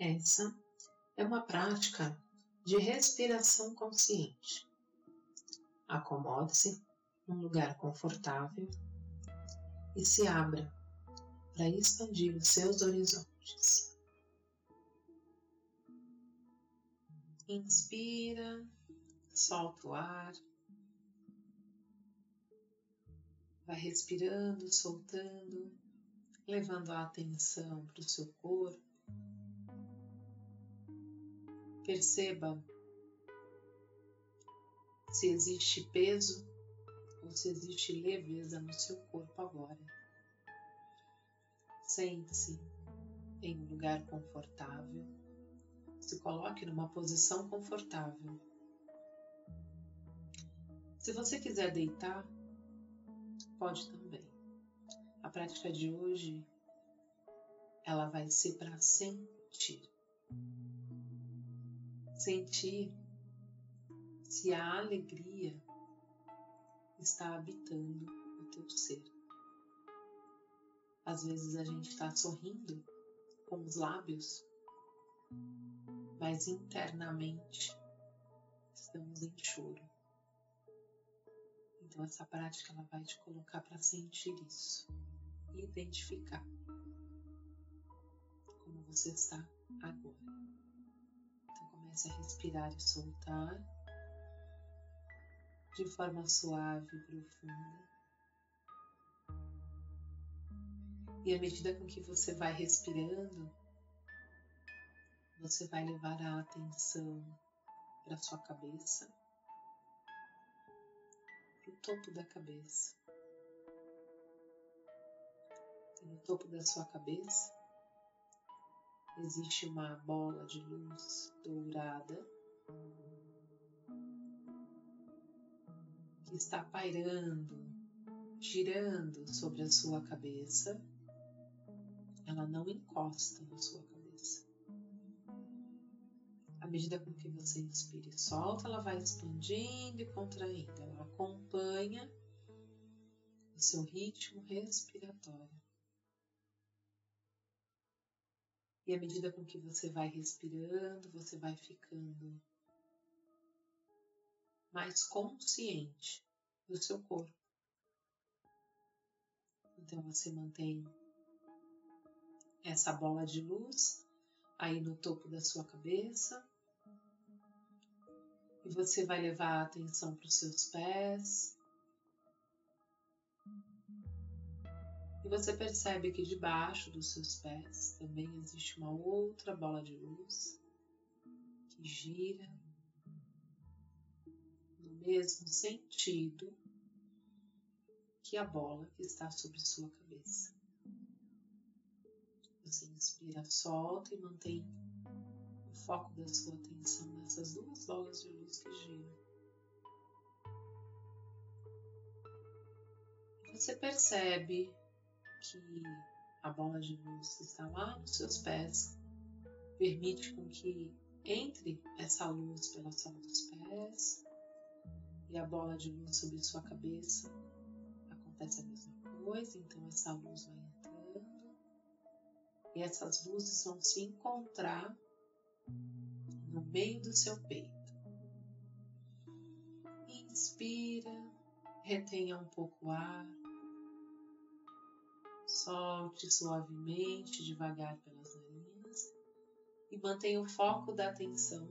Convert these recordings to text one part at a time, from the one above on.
Essa é uma prática de respiração consciente. Acomode-se num lugar confortável e se abra para expandir os seus horizontes. Inspira, solta o ar, vai respirando, soltando, levando a atenção para o seu corpo. Perceba se existe peso ou se existe leveza no seu corpo agora. Sente-se em um lugar confortável. Se coloque numa posição confortável. Se você quiser deitar, pode também. A prática de hoje ela vai ser para sentir. Sentir se a alegria está habitando o teu ser. Às vezes a gente está sorrindo com os lábios, mas internamente estamos em choro. Então essa prática ela vai te colocar para sentir isso e identificar como você está agora. Comece a respirar e soltar de forma suave e profunda. E à medida com que você vai respirando, você vai levar a atenção para sua cabeça, para o topo da cabeça. E no topo da sua cabeça existe uma bola de luz dourada que está pairando, girando sobre a sua cabeça. Ela não encosta na sua cabeça. À medida com que você inspira e solta, ela vai expandindo e contraindo. Ela acompanha o seu ritmo respiratório. E à medida com que você vai respirando, você vai ficando mais consciente do seu corpo. Então você mantém essa bola de luz aí no topo da sua cabeça. E você vai levar a atenção para os seus pés, você percebe que debaixo dos seus pés também existe uma outra bola de luz que gira no mesmo sentido que a bola que está sobre sua cabeça. Você inspira, solta e mantém o foco da sua atenção nessas duas bolas de luz que giram. Você percebe que a bola de luz está lá nos seus pés permite com que entre essa luz pela sola dos pés e a bola de luz sobre sua cabeça acontece a mesma coisa, então essa luz vai entrando e essas luzes vão se encontrar no meio do seu peito. Inspira, retenha um pouco o ar. Solte suavemente, devagar pelas narinas e mantenha o foco da atenção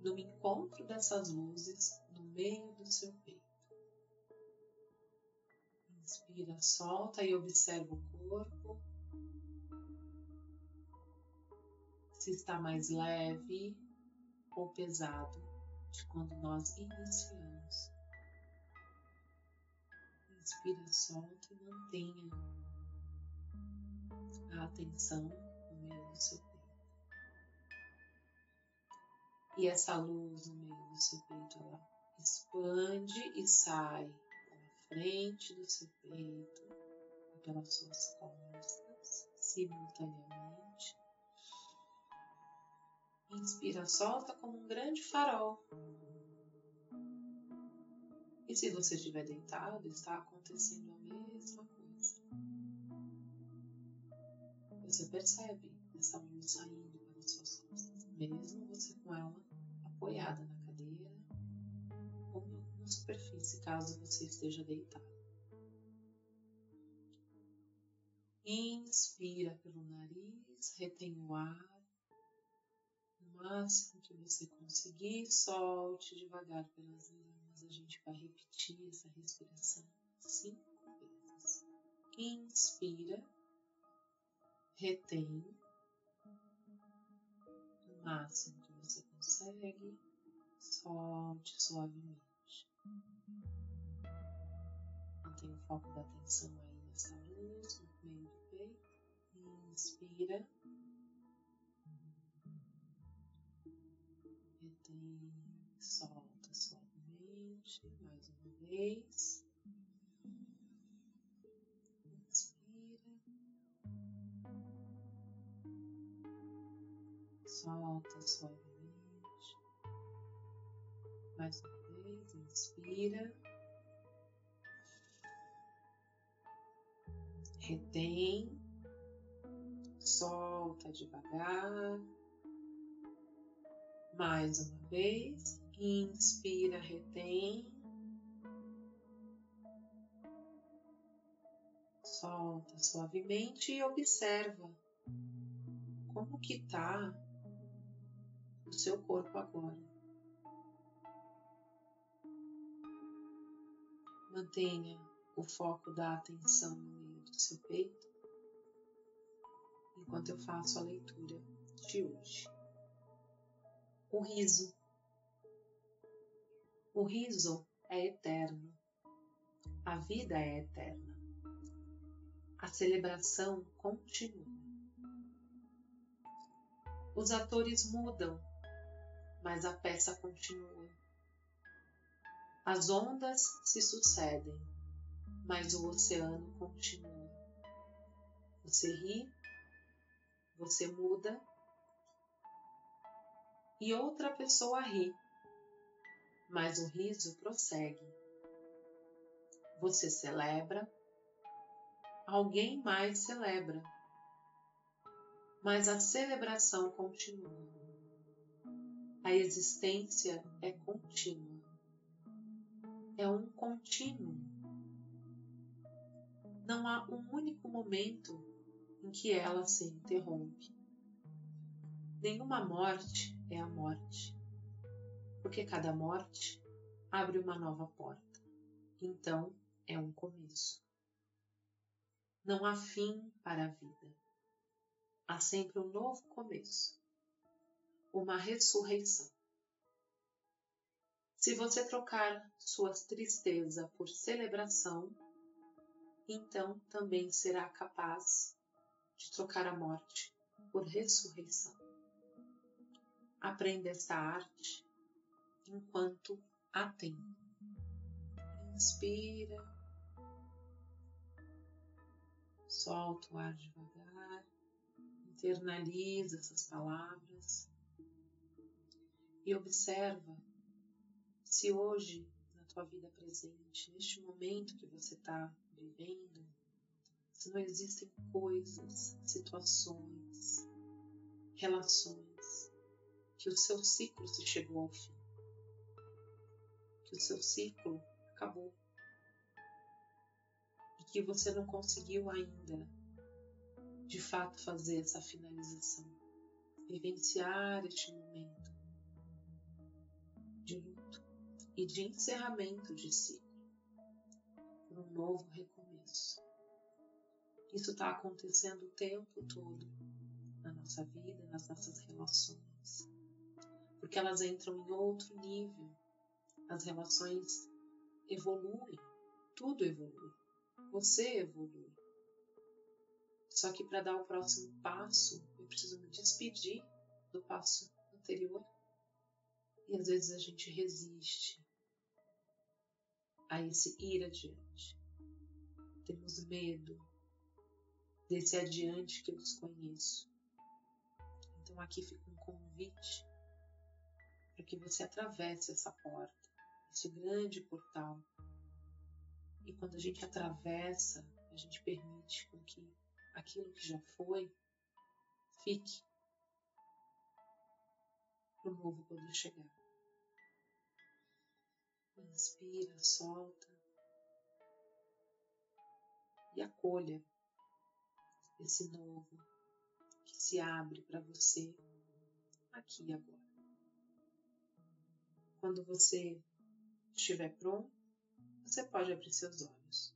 no encontro dessas luzes no meio do seu peito. Inspira, solta e observa o corpo. Se está mais leve ou pesado de quando nós iniciamos. Inspira, solta e mantenha atenção no meio do seu peito. E essa luz no meio do seu peito, ela expande e sai pela frente do seu peito e pelas suas costas simultaneamente. Inspira, solta como um grande farol. E se você estiver deitado, está acontecendo a mesma coisa. Você percebe essa luz saindo para suas costas, mesmo você com ela apoiada na cadeira ou em alguma superfície, caso você esteja deitado. Inspira pelo nariz, retém o ar o máximo que você conseguir, solte devagar pelas narinas. A gente vai repetir essa respiração cinco vezes. Inspira, retém o máximo que você consegue, solte suavemente. Mantém o foco da atenção aí nessa luz, no meio do peito. Inspira. solta suavemente, mais uma vez. Solta suavemente. Mais uma vez, inspira. Retém. Solta devagar. Mais uma vez. Inspira, retém. Solta suavemente e observa como que tá o seu corpo agora. Mantenha o foco da atenção no meio do seu peito enquanto eu faço a leitura de hoje. O riso o riso é eterno. A vida é eterna. A celebração continua. Os atores mudam, mas a peça continua. As ondas se sucedem, mas o oceano continua. Você ri, você muda e outra pessoa ri mas o riso prossegue. Você celebra, alguém mais celebra, mas a celebração continua. A existência é contínua. É um contínuo. Não há um único momento em que ela se interrompe. Nenhuma morte é a morte porque cada morte abre uma nova porta. Então é um começo. Não há fim para a vida. Há sempre um novo começo, uma ressurreição. Se você trocar sua tristeza por celebração, então também será capaz de trocar a morte por ressurreição. Aprenda esta arte enquanto há tempo. Inspira, solta o ar devagar, internaliza essas palavras e observa se hoje, na tua vida presente, neste momento que você está vivendo, se não existem coisas, situações, relações que o seu ciclo se chegou ao fim. Que o seu ciclo acabou. E que você não conseguiu ainda de fato fazer essa finalização, vivenciar este momento de luto e de encerramento de ciclo por um novo recomeço. Isso está acontecendo o tempo todo na nossa vida, nas nossas relações, porque elas entram em outro nível as relações evoluem, tudo evolui, você evolui. Só que para dar o próximo passo, eu preciso me despedir do passo anterior. E às vezes a gente resiste a esse ir adiante. Temos medo desse adiante que eu desconheço. Então aqui fica um convite para que você atravesse essa porta esse grande portal. E quando a gente atravessa, a gente permite com que aquilo que já foi Fique para o novo poder chegar. Inspira, solta e acolha esse novo que se abre para você aqui e agora. Quando você estiver pronto, você pode abrir seus olhos.